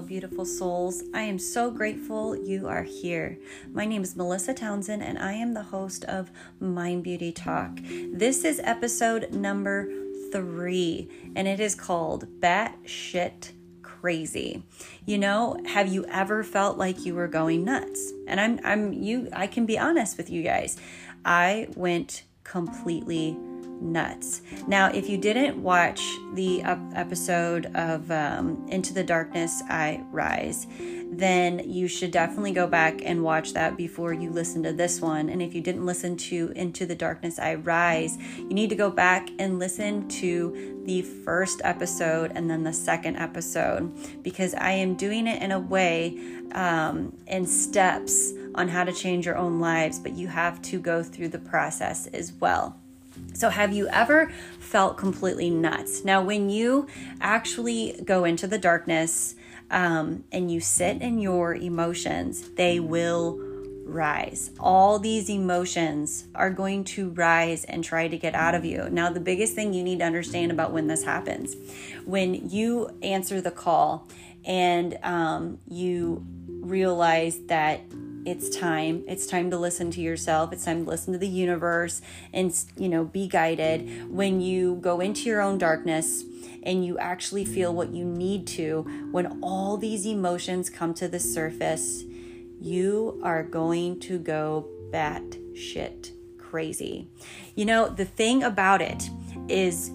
Beautiful souls. I am so grateful you are here. My name is Melissa Townsend, and I am the host of Mind Beauty Talk. This is episode number three, and it is called Bat Shit Crazy. You know, have you ever felt like you were going nuts? And I'm, I'm, you, I can be honest with you guys. I went completely nuts. Now, if you didn't watch the episode of um, Into the Darkness I Rise, then you should definitely go back and watch that before you listen to this one. And if you didn't listen to Into the Darkness I Rise, you need to go back and listen to the first episode and then the second episode because I am doing it in a way um, in steps on how to change your own lives, but you have to go through the process as well. So, have you ever felt completely nuts? Now, when you actually go into the darkness um, and you sit in your emotions, they will rise. All these emotions are going to rise and try to get out of you. Now, the biggest thing you need to understand about when this happens when you answer the call and um, you realize that it's time. It's time to listen to yourself. It's time to listen to the universe and you know be guided. When you go into your own darkness and you actually feel what you need to when all these emotions come to the surface you are going to go bat shit crazy. You know the thing about it is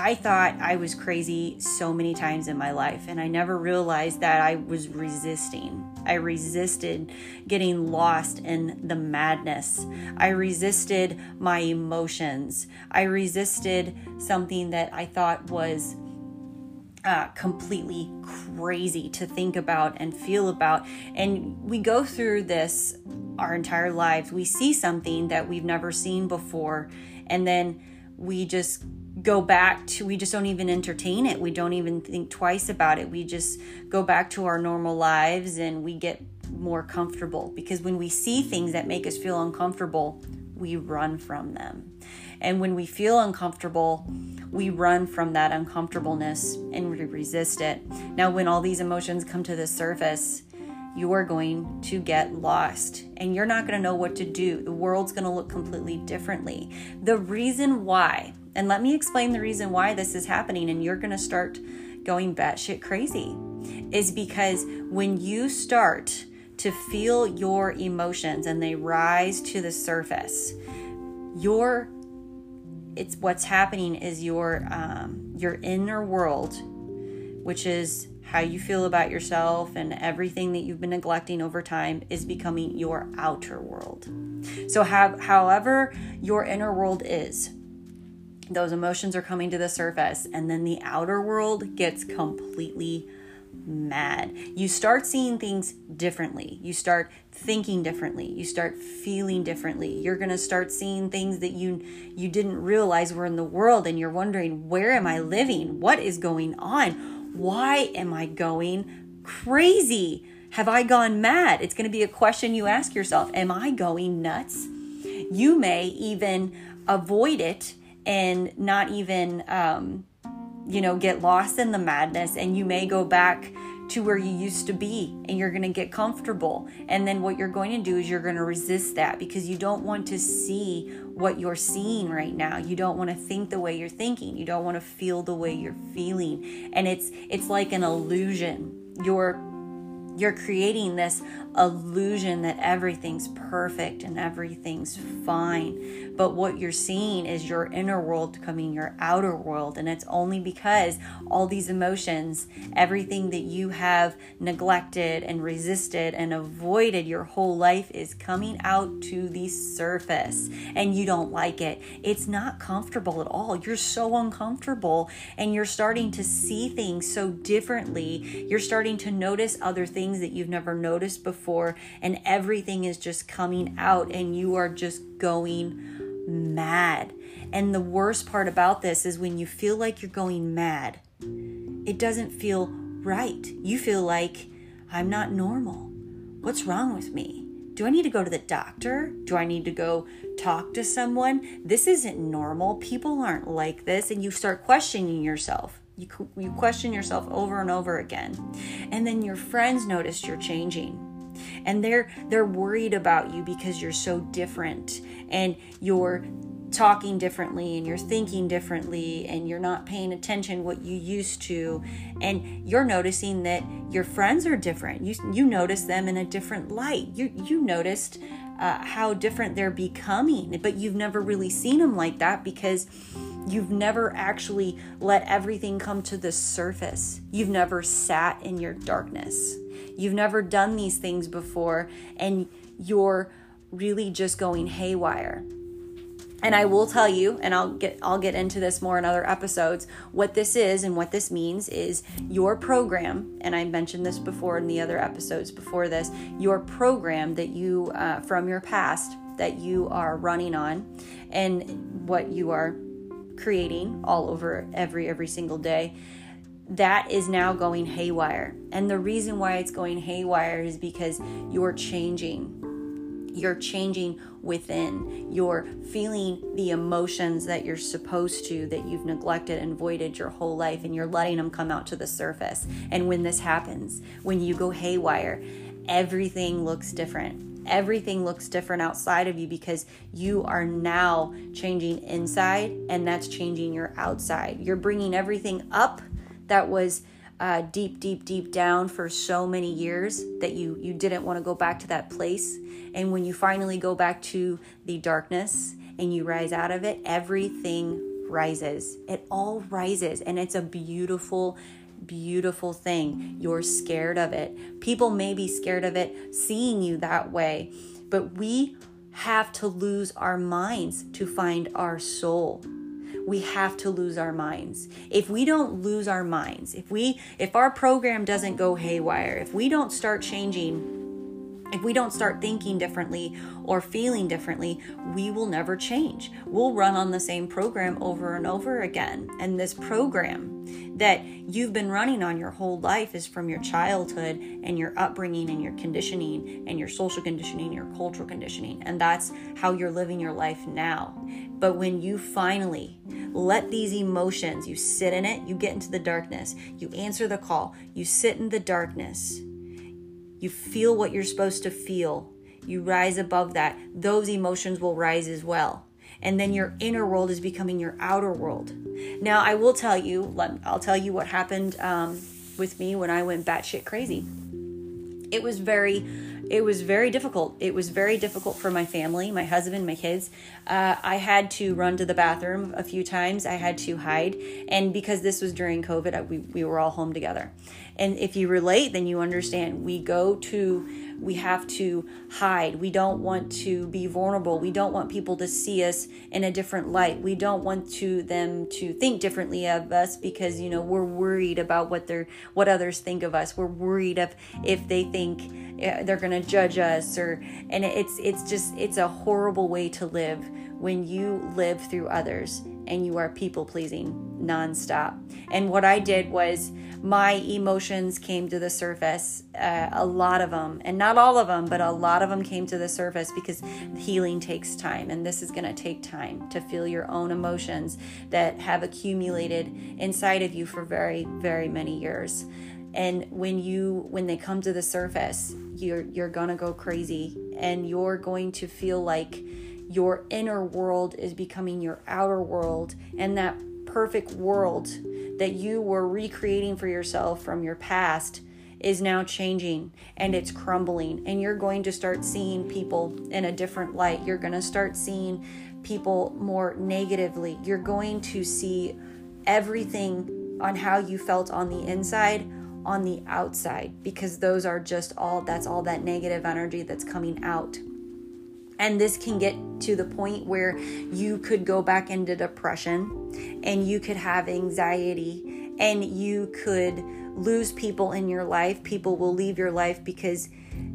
I thought I was crazy so many times in my life, and I never realized that I was resisting. I resisted getting lost in the madness. I resisted my emotions. I resisted something that I thought was uh, completely crazy to think about and feel about. And we go through this our entire lives. We see something that we've never seen before, and then we just go back to we just don't even entertain it we don't even think twice about it we just go back to our normal lives and we get more comfortable because when we see things that make us feel uncomfortable we run from them and when we feel uncomfortable we run from that uncomfortableness and we resist it now when all these emotions come to the surface you are going to get lost and you're not going to know what to do. The world's going to look completely differently. The reason why, and let me explain the reason why this is happening, and you're going to start going batshit crazy, is because when you start to feel your emotions and they rise to the surface, your it's what's happening is your um, your inner world, which is how you feel about yourself and everything that you've been neglecting over time is becoming your outer world. So, have, however, your inner world is, those emotions are coming to the surface, and then the outer world gets completely mad. You start seeing things differently. You start thinking differently. You start feeling differently. You're going to start seeing things that you you didn't realize were in the world and you're wondering, "Where am I living? What is going on?" Why am I going crazy? Have I gone mad? It's going to be a question you ask yourself. Am I going nuts? You may even avoid it and not even, um, you know, get lost in the madness, and you may go back to where you used to be and you're going to get comfortable. And then what you're going to do is you're going to resist that because you don't want to see what you're seeing right now. You don't want to think the way you're thinking. You don't want to feel the way you're feeling. And it's it's like an illusion. You're you're creating this illusion that everything's perfect and everything's fine. But what you're seeing is your inner world becoming your outer world. And it's only because all these emotions, everything that you have neglected and resisted and avoided your whole life is coming out to the surface. And you don't like it. It's not comfortable at all. You're so uncomfortable and you're starting to see things so differently. You're starting to notice other things that you've never noticed before and everything is just coming out, and you are just going mad. And the worst part about this is when you feel like you're going mad, it doesn't feel right. You feel like, I'm not normal. What's wrong with me? Do I need to go to the doctor? Do I need to go talk to someone? This isn't normal. People aren't like this. And you start questioning yourself. You, you question yourself over and over again. And then your friends notice you're changing. And they're they're worried about you because you're so different. And you're talking differently and you're thinking differently and you're not paying attention what you used to. And you're noticing that your friends are different. You you notice them in a different light. You you noticed uh, how different they're becoming but you've never really seen them like that because you've never actually let everything come to the surface. You've never sat in your darkness you've never done these things before and you're really just going haywire and I will tell you, and I'll get I'll get into this more in other episodes. What this is and what this means is your program, and I mentioned this before in the other episodes before this. Your program that you uh, from your past that you are running on, and what you are creating all over every every single day that is now going haywire. And the reason why it's going haywire is because you're changing you're changing within. You're feeling the emotions that you're supposed to, that you've neglected and voided your whole life, and you're letting them come out to the surface. And when this happens, when you go haywire, everything looks different. Everything looks different outside of you because you are now changing inside, and that's changing your outside. You're bringing everything up that was uh, deep, deep, deep down for so many years that you you didn't want to go back to that place. And when you finally go back to the darkness and you rise out of it, everything rises. It all rises, and it's a beautiful, beautiful thing. You're scared of it. People may be scared of it seeing you that way, but we have to lose our minds to find our soul we have to lose our minds. If we don't lose our minds, if we if our program doesn't go haywire, if we don't start changing if we don't start thinking differently or feeling differently, we will never change. We'll run on the same program over and over again. And this program that you've been running on your whole life is from your childhood and your upbringing and your conditioning and your social conditioning, your cultural conditioning. And that's how you're living your life now. But when you finally let these emotions, you sit in it, you get into the darkness, you answer the call, you sit in the darkness you feel what you're supposed to feel. You rise above that. Those emotions will rise as well. And then your inner world is becoming your outer world. Now, I will tell you, I'll tell you what happened um, with me when I went batshit crazy. It was very it was very difficult. It was very difficult for my family, my husband, my kids. Uh, I had to run to the bathroom a few times. I had to hide. And because this was during COVID, we, we were all home together. And if you relate, then you understand. We go to, we have to hide. We don't want to be vulnerable. We don't want people to see us in a different light. We don't want to them to think differently of us because you know we're worried about what they're what others think of us. We're worried of if they think they're going to judge us or and it's it's just it's a horrible way to live when you live through others and you are people pleasing nonstop. And what I did was my emotions came to the surface, uh, a lot of them, and not all of them, but a lot of them came to the surface because healing takes time, and this is going to take time to feel your own emotions that have accumulated inside of you for very, very many years. And when you when they come to the surface, you're you're gonna go crazy, and you're going to feel like your inner world is becoming your outer world, and that perfect world that you were recreating for yourself from your past is now changing and it's crumbling. And you're going to start seeing people in a different light. You're going to start seeing people more negatively. You're going to see everything on how you felt on the inside on the outside because those are just all that's all that negative energy that's coming out and this can get to the point where you could go back into depression and you could have anxiety and you could lose people in your life. People will leave your life because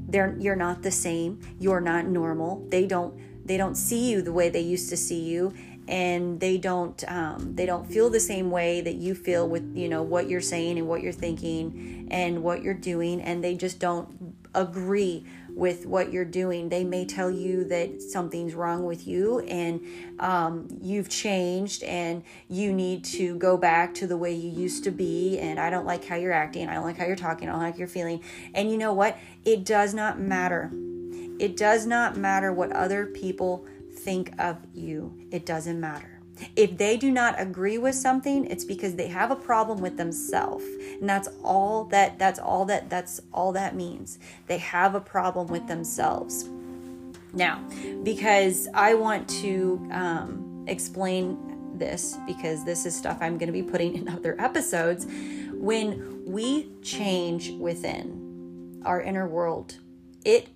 they're you're not the same. You're not normal. They don't they don't see you the way they used to see you and they don't um, they don't feel the same way that you feel with you know what you're saying and what you're thinking and what you're doing and they just don't agree with what you're doing. They may tell you that something's wrong with you and um, you've changed and you need to go back to the way you used to be. And I don't like how you're acting. I don't like how you're talking. I don't like how you're feeling. And you know what? It does not matter. It does not matter what other people think of you. It doesn't matter. If they do not agree with something, it's because they have a problem with themselves. And that's all that that's all that that's all that means. They have a problem with themselves. Now, because I want to um, explain this, because this is stuff I'm going to be putting in other episodes, when we change within our inner world, it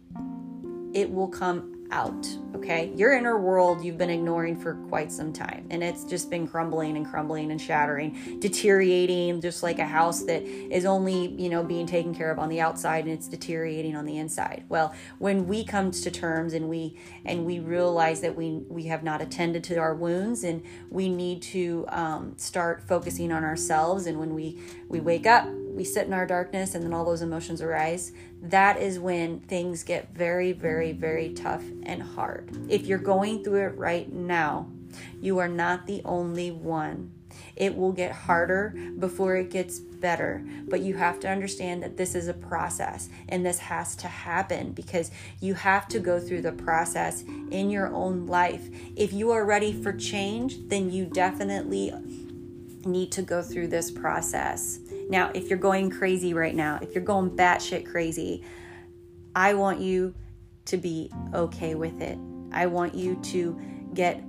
it will come out. Okay. Your inner world you've been ignoring for quite some time, and it's just been crumbling and crumbling and shattering, deteriorating, just like a house that is only, you know, being taken care of on the outside and it's deteriorating on the inside. Well, when we come to terms and we and we realize that we we have not attended to our wounds and we need to um, start focusing on ourselves, and when we we wake up we sit in our darkness and then all those emotions arise, that is when things get very, very, very tough and hard. If you're going through it right now, you are not the only one. It will get harder before it gets better. But you have to understand that this is a process and this has to happen because you have to go through the process in your own life. If you are ready for change, then you definitely need to go through this process. Now, if you're going crazy right now, if you're going batshit crazy, I want you to be okay with it. I want you to get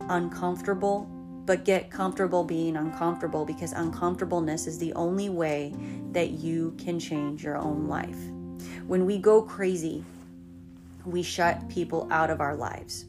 uncomfortable, but get comfortable being uncomfortable because uncomfortableness is the only way that you can change your own life. When we go crazy, we shut people out of our lives.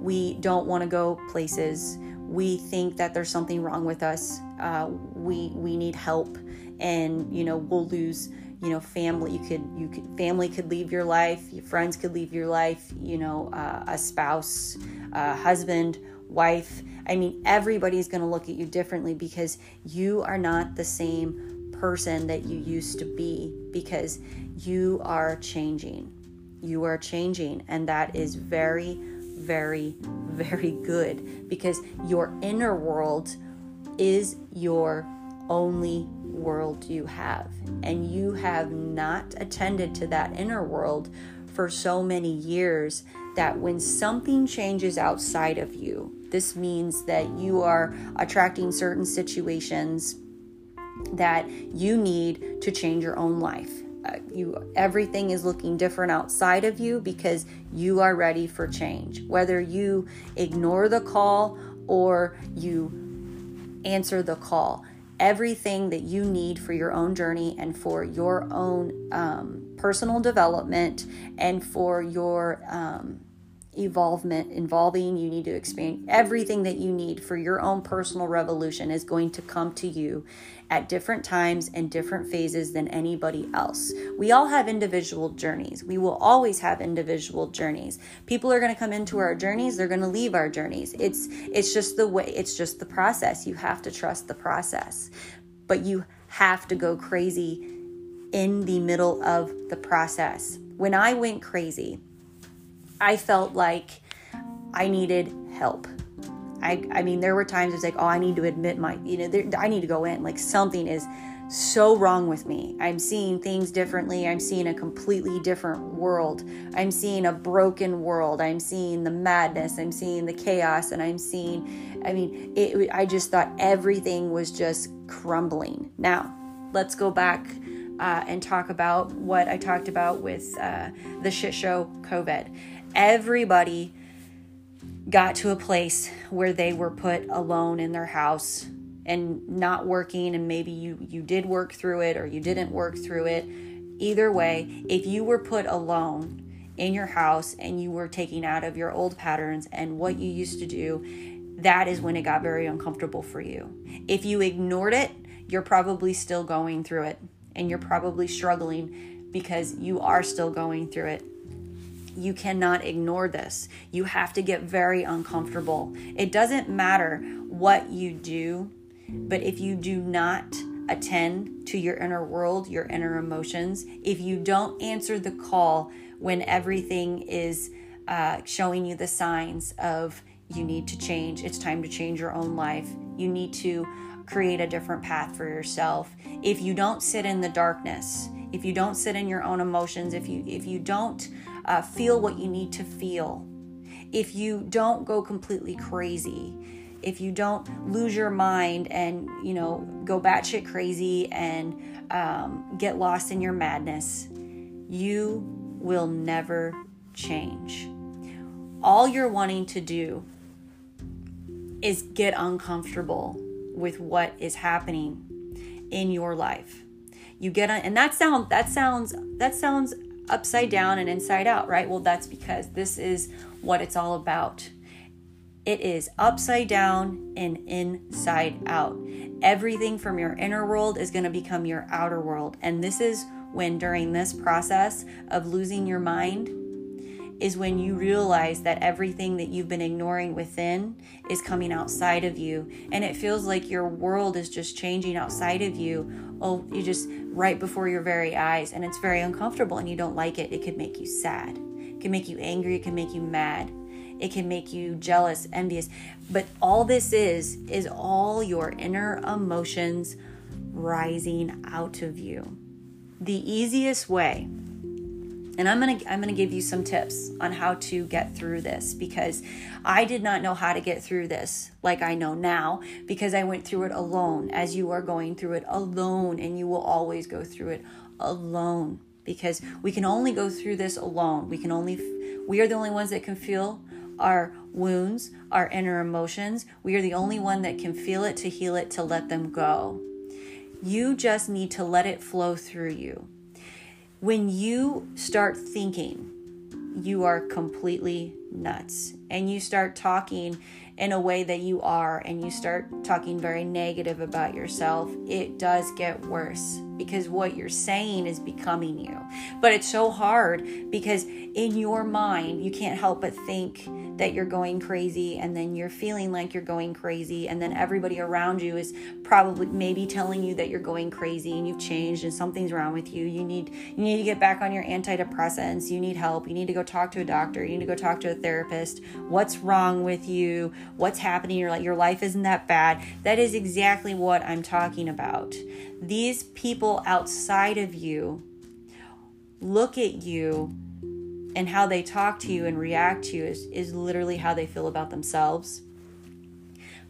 We don't want to go places we think that there's something wrong with us uh, we we need help. And you know we'll lose you know family. You could you could family could leave your life your friends could leave your life you know uh, a spouse husband wife. I mean everybody's going to look at you differently because you are not the same person that you used to be because you are changing. You are changing and that is very very, very good because your inner world is your only world you have. And you have not attended to that inner world for so many years that when something changes outside of you, this means that you are attracting certain situations that you need to change your own life you everything is looking different outside of you because you are ready for change. Whether you ignore the call or you answer the call everything that you need for your own journey and for your own um, personal development and for your um, evolvement involving you need to expand everything that you need for your own personal revolution is going to come to you at different times and different phases than anybody else. We all have individual journeys. We will always have individual journeys. People are going to come into our journeys, they're going to leave our journeys. It's it's just the way, it's just the process. You have to trust the process. But you have to go crazy in the middle of the process. When I went crazy, I felt like I needed help. I, I mean, there were times it's like, oh, I need to admit my, you know, there, I need to go in. Like something is so wrong with me. I'm seeing things differently. I'm seeing a completely different world. I'm seeing a broken world. I'm seeing the madness. I'm seeing the chaos. And I'm seeing, I mean, it, I just thought everything was just crumbling. Now, let's go back uh, and talk about what I talked about with uh, the shit show COVID. Everybody got to a place where they were put alone in their house and not working and maybe you you did work through it or you didn't work through it. Either way if you were put alone in your house and you were taking out of your old patterns and what you used to do that is when it got very uncomfortable for you. If you ignored it you're probably still going through it and you're probably struggling because you are still going through it you cannot ignore this. You have to get very uncomfortable. It doesn't matter what you do, but if you do not attend to your inner world, your inner emotions, if you don't answer the call when everything is uh, showing you the signs of you need to change. It's time to change your own life. You need to create a different path for yourself. If you don't sit in the darkness, if you don't sit in your own emotions, if you if you don't uh, feel what you need to feel, if you don't go completely crazy, if you don't lose your mind and you know go batshit crazy and um, get lost in your madness, you will never change. All you're wanting to do is get uncomfortable with what is happening in your life. You get on, and that sound that sounds that sounds upside down and inside out, right? Well, that's because this is what it's all about. It is upside down and inside out. Everything from your inner world is going to become your outer world. And this is when, during this process of losing your mind, is when you realize that everything that you've been ignoring within is coming outside of you. And it feels like your world is just changing outside of you. Oh, you just right before your very eyes. And it's very uncomfortable and you don't like it. It could make you sad, it can make you angry, it can make you mad. It can make you jealous, envious. But all this is, is all your inner emotions rising out of you. The easiest way and i'm going to i'm going to give you some tips on how to get through this because i did not know how to get through this like i know now because i went through it alone. As you are going through it alone and you will always go through it alone because we can only go through this alone. We can only we are the only ones that can feel our wounds our inner emotions. We are the only one that can feel it to heal it to let them go. You just need to let it flow through you when you start thinking you are completely nuts. And you start talking in a way that you are and you start talking very negative about yourself, it does get worse because what you're saying is becoming you. But it's so hard because in your mind, you can't help but think that you're going crazy and then you're feeling like you're going crazy and then everybody around you is probably maybe telling you that you're going crazy and you've changed and something's wrong with you. You need you need to get back on your antidepressants. You need help. You need to go talk to a doctor. You need to go talk to a therapist. What's wrong with you? What's happening? You're like your life isn't that bad. That is exactly what I'm talking about. These people outside of you look at you and how they talk to you and react to you is, is literally how they feel about themselves.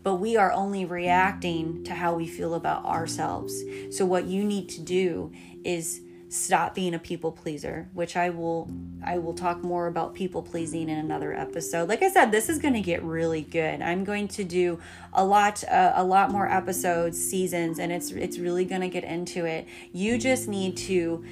But we are only reacting to how we feel about ourselves. So, what you need to do is stop being a people pleaser which i will i will talk more about people pleasing in another episode. Like i said this is going to get really good. I'm going to do a lot uh, a lot more episodes seasons and it's it's really going to get into it. You just need to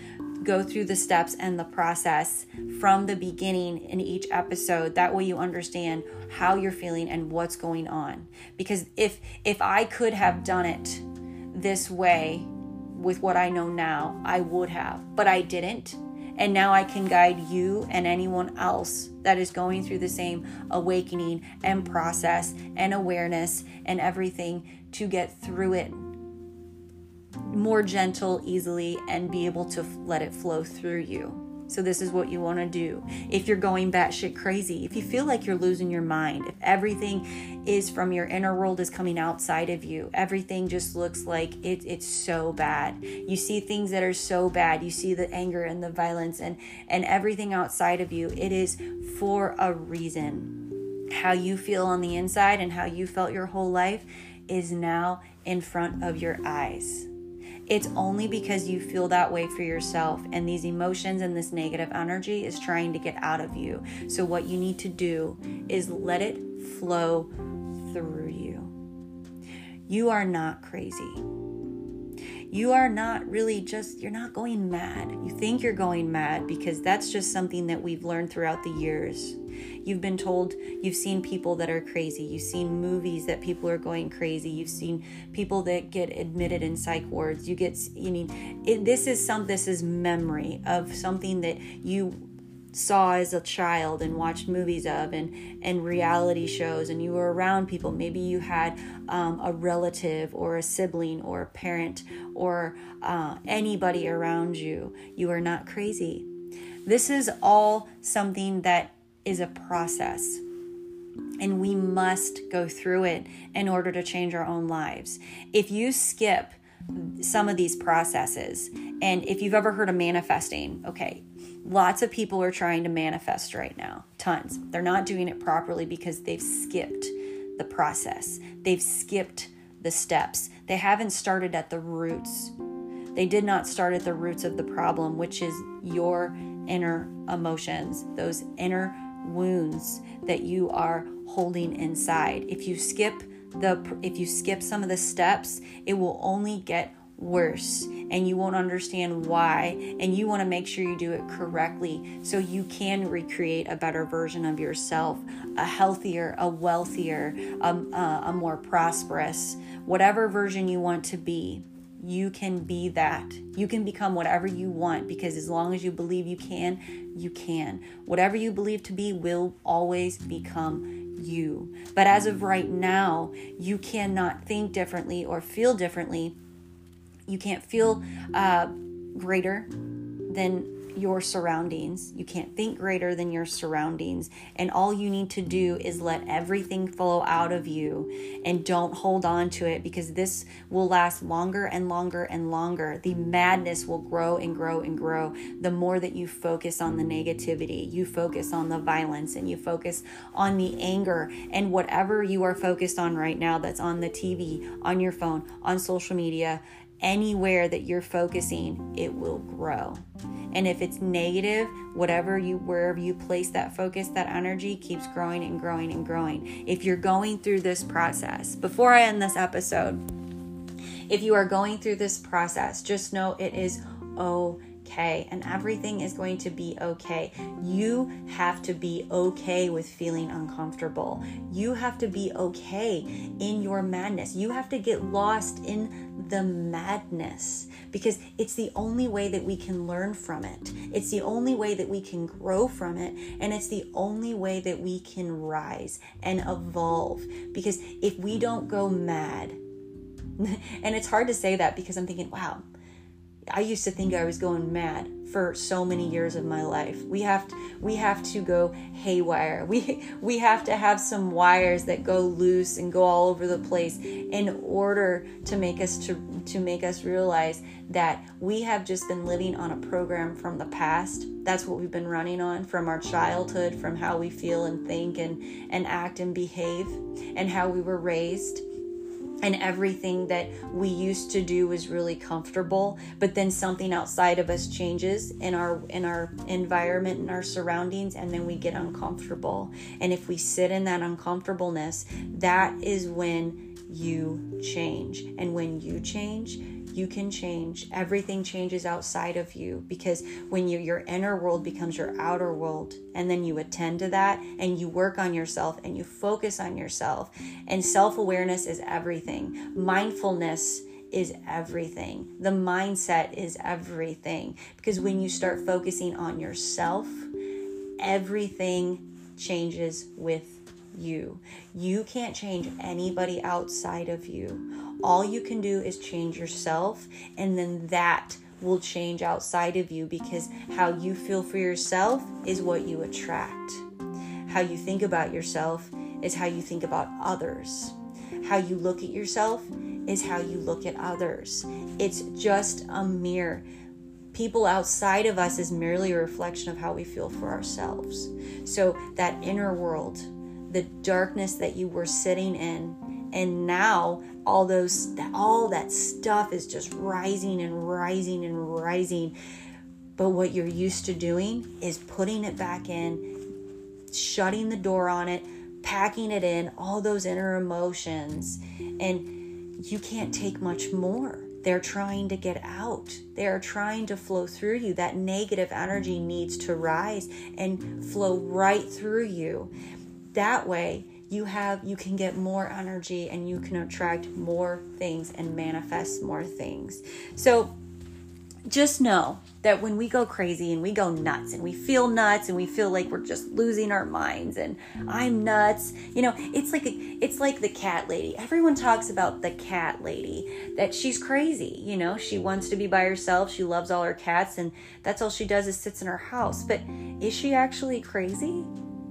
go through the steps and the process from the beginning in each episode. That way you understand how you're feeling and what's going on. Because if if i could have done it this way with what i know now i would have but i didn't and now I can guide you and anyone else that is going through the same awakening and process and awareness and everything to get through it more gentle easily and be able to let it flow through you. So, this is what you want to do. If you're going batshit crazy, if you feel like you're losing your mind, if everything is from your inner world is coming outside of you, everything just looks like it, it's so bad. You see things that are so bad. You see the anger and the violence and, and everything outside of you. It is for a reason. How you feel on the inside and how you felt your whole life is now in front of your eyes. It's only because you feel that way for yourself, and these emotions and this negative energy is trying to get out of you. So, what you need to do is let it flow through you. You are not crazy. You are not really just, you're not going mad. You think you're going mad because that's just something that we've learned throughout the years You've been told you've seen people that are crazy. You've seen movies that people are going crazy. You've seen people that get admitted in psych wards. You get you mean, it, this is some this is memory of something that you saw as a child and watched movies of and and reality shows and you were around people maybe you had um, a relative or a sibling or a parent or uh, anybody around you you are not crazy This is all something that is a process. And we must go through it in order to change our own lives. If you skip some of these processes, and if you've ever heard of manifesting, okay, lots of people are trying to manifest right now, tons. They're not doing it properly because they've skipped the process, they've skipped the steps, they haven't started at the roots. They did not start at the roots of the problem, which is your inner emotions, those inner wounds that you are holding inside. If you skip the if you skip some of the steps, it will only get worse and you won't understand why and you want to make sure you do it correctly so you can recreate a better version of yourself a healthier a wealthier um, uh, a more prosperous whatever version you want to be you can be that. You can become whatever you want because as long as you believe you can, you can. Whatever you believe to be will always become you. But as of right now, you cannot think differently or feel differently. You can't feel uh, greater than your surroundings. You can't think greater than your surroundings. And all you need to do is let everything flow out of you and don't hold on to it because this will last longer and longer and longer. The madness will grow and grow and grow the more that you focus on the negativity, you focus on the violence, and you focus on the anger and whatever you are focused on right now that's on the TV, on your phone, on social media anywhere that you're focusing, it will grow. And if it's negative, whatever you wherever you place that focus, that energy keeps growing and growing and growing. If you're going through this process, before I end this episode, if you are going through this process, just know it is okay okay and everything is going to be okay. You have to be okay with feeling uncomfortable. You have to be okay in your madness. You have to get lost in the madness because it's the only way that we can learn from it. It's the only way that we can grow from it. And it's the only way that we can rise and evolve. Because if we don't go mad, and it's hard to say that because I'm thinking, wow, I used to think I was going mad for so many years of my life. We have to, we have to go haywire. We we have to have some wires that go loose and go all over the place in order to make us to to make us realize that we have just been living on a program from the past. That's what we've been running on from our childhood, from how we feel and think and and act and behave and how we were raised and everything that we used to do was really comfortable but then something outside of us changes in our in our environment and our surroundings and then we get uncomfortable. And if we sit in that uncomfortableness that is when you change. And when you change you can change. Everything changes outside of you because when you, your inner world becomes your outer world, and then you attend to that and you work on yourself and you focus on yourself. And self awareness is everything. Mindfulness is everything. The mindset is everything. Because when you start focusing on yourself, everything changes with you. You can't change anybody outside of you. All you can do is change yourself, and then that will change outside of you because how you feel for yourself is what you attract. How you think about yourself is how you think about others. How you look at yourself is how you look at others. It's just a mirror. People outside of us is merely a reflection of how we feel for ourselves. So, that inner world, the darkness that you were sitting in, and now all those all that stuff is just rising and rising and rising but what you're used to doing is putting it back in shutting the door on it packing it in all those inner emotions and you can't take much more they're trying to get out. They are trying to flow through you. That negative energy needs to rise and flow right through you. That way, you have you can get more energy and you can attract more things and manifest more things so just know that when we go crazy and we go nuts and we feel nuts and we feel like we're just losing our minds and I'm nuts, you know, it's like it's like the cat lady. Everyone talks about the cat lady that she's crazy, you know, she wants to be by herself, she loves all her cats and that's all she does is sits in her house. But is she actually crazy?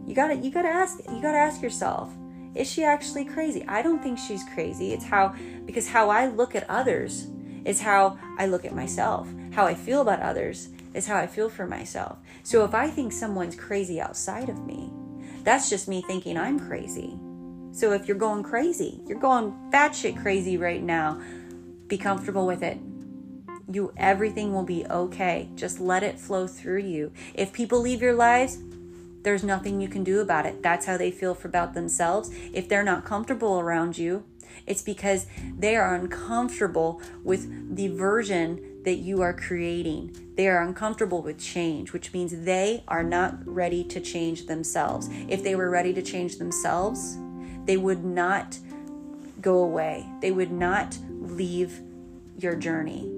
You got to you got to ask you got to ask yourself, is she actually crazy? I don't think she's crazy. It's how because how I look at others is how I look at myself. How I feel about others is how I feel for myself. So if I think someone's crazy outside of me, that's just me thinking I'm crazy. So if you're going crazy, you're going batshit crazy right now, be comfortable with it. You everything will be okay. Just let it flow through you. If people leave your lives, there's nothing you can do about it. That's how they feel about themselves. If they're not comfortable around you, it's because they are uncomfortable with the version that you are creating. They are uncomfortable with change, which means they are not ready to change themselves. If they were ready to change themselves, they would not go away, they would not leave your journey.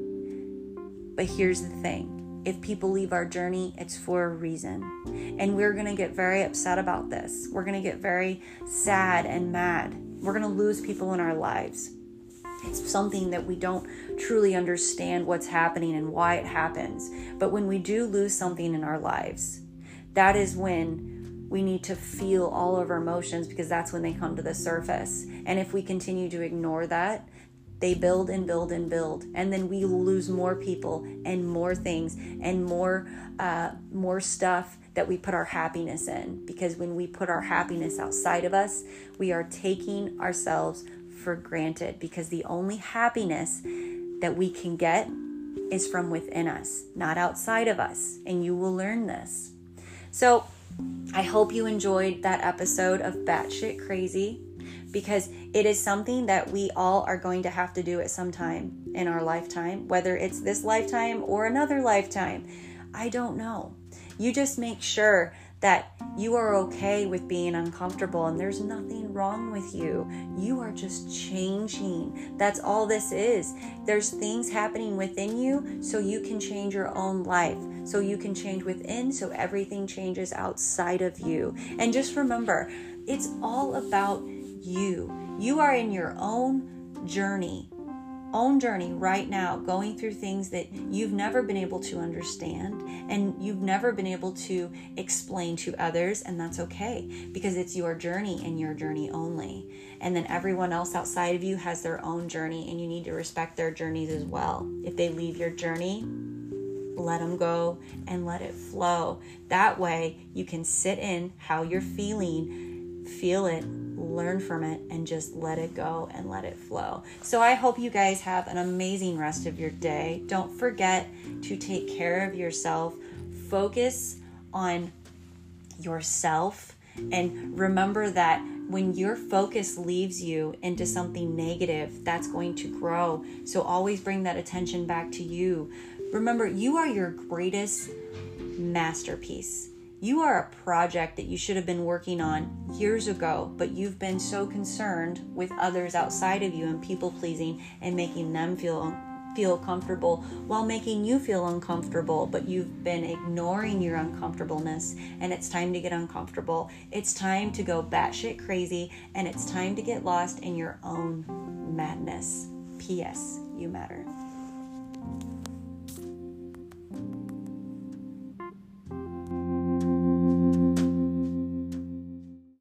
But here's the thing if people leave our journey, it's for a reason. And we're going to get very upset about this. We're going to get very sad and mad we're going to lose people in our lives. It's something that we don't truly understand what's happening and why it happens. But when we do lose something in our lives, that is when we need to feel all of our emotions because that's when they come to the surface. And if we continue to ignore that, they build and build and build and then we lose more people and more things and more uh, more stuff that we put our happiness in. Because when we put our happiness outside of us we are taking ourselves for granted. Because the only happiness that we can get is from within us not outside of us. And you will learn this. So I hope you enjoyed that episode of Batshit Crazy because it is something that we all are going to have to do at some time in our lifetime, whether it's this lifetime or another lifetime. I don't know. You just make sure that you are okay with being uncomfortable and there's nothing wrong with you. You are just changing. That's all this is. There's things happening within you so you can change your own life. So you can change within so everything changes outside of you. And just remember, it's all about you. You are in your own journey, own journey right now, going through things that you've never been able to understand and you've never been able to explain to others, and that's okay because it's your journey and your journey only. And then everyone else outside of you has their own journey, and you need to respect their journeys as well. If they leave your journey, let them go and let it flow. That way, you can sit in how you're feeling, feel it, learn from it and just let it go and let it flow. So I hope you guys have an amazing rest of your day. Don't forget to take care of yourself. Focus on yourself and remember that when your focus leaves you into something negative, that's going to grow. So always bring that attention back to you. Remember, you are your greatest masterpiece. You are a project that you should have been working on years ago, but you've been so concerned with others outside of you and people pleasing and making them feel feel comfortable while making you feel uncomfortable, but you've been ignoring your uncomfortableness and it's time to get uncomfortable. It's time to go batshit crazy and it's time to get lost in your own madness. P.S. You matter.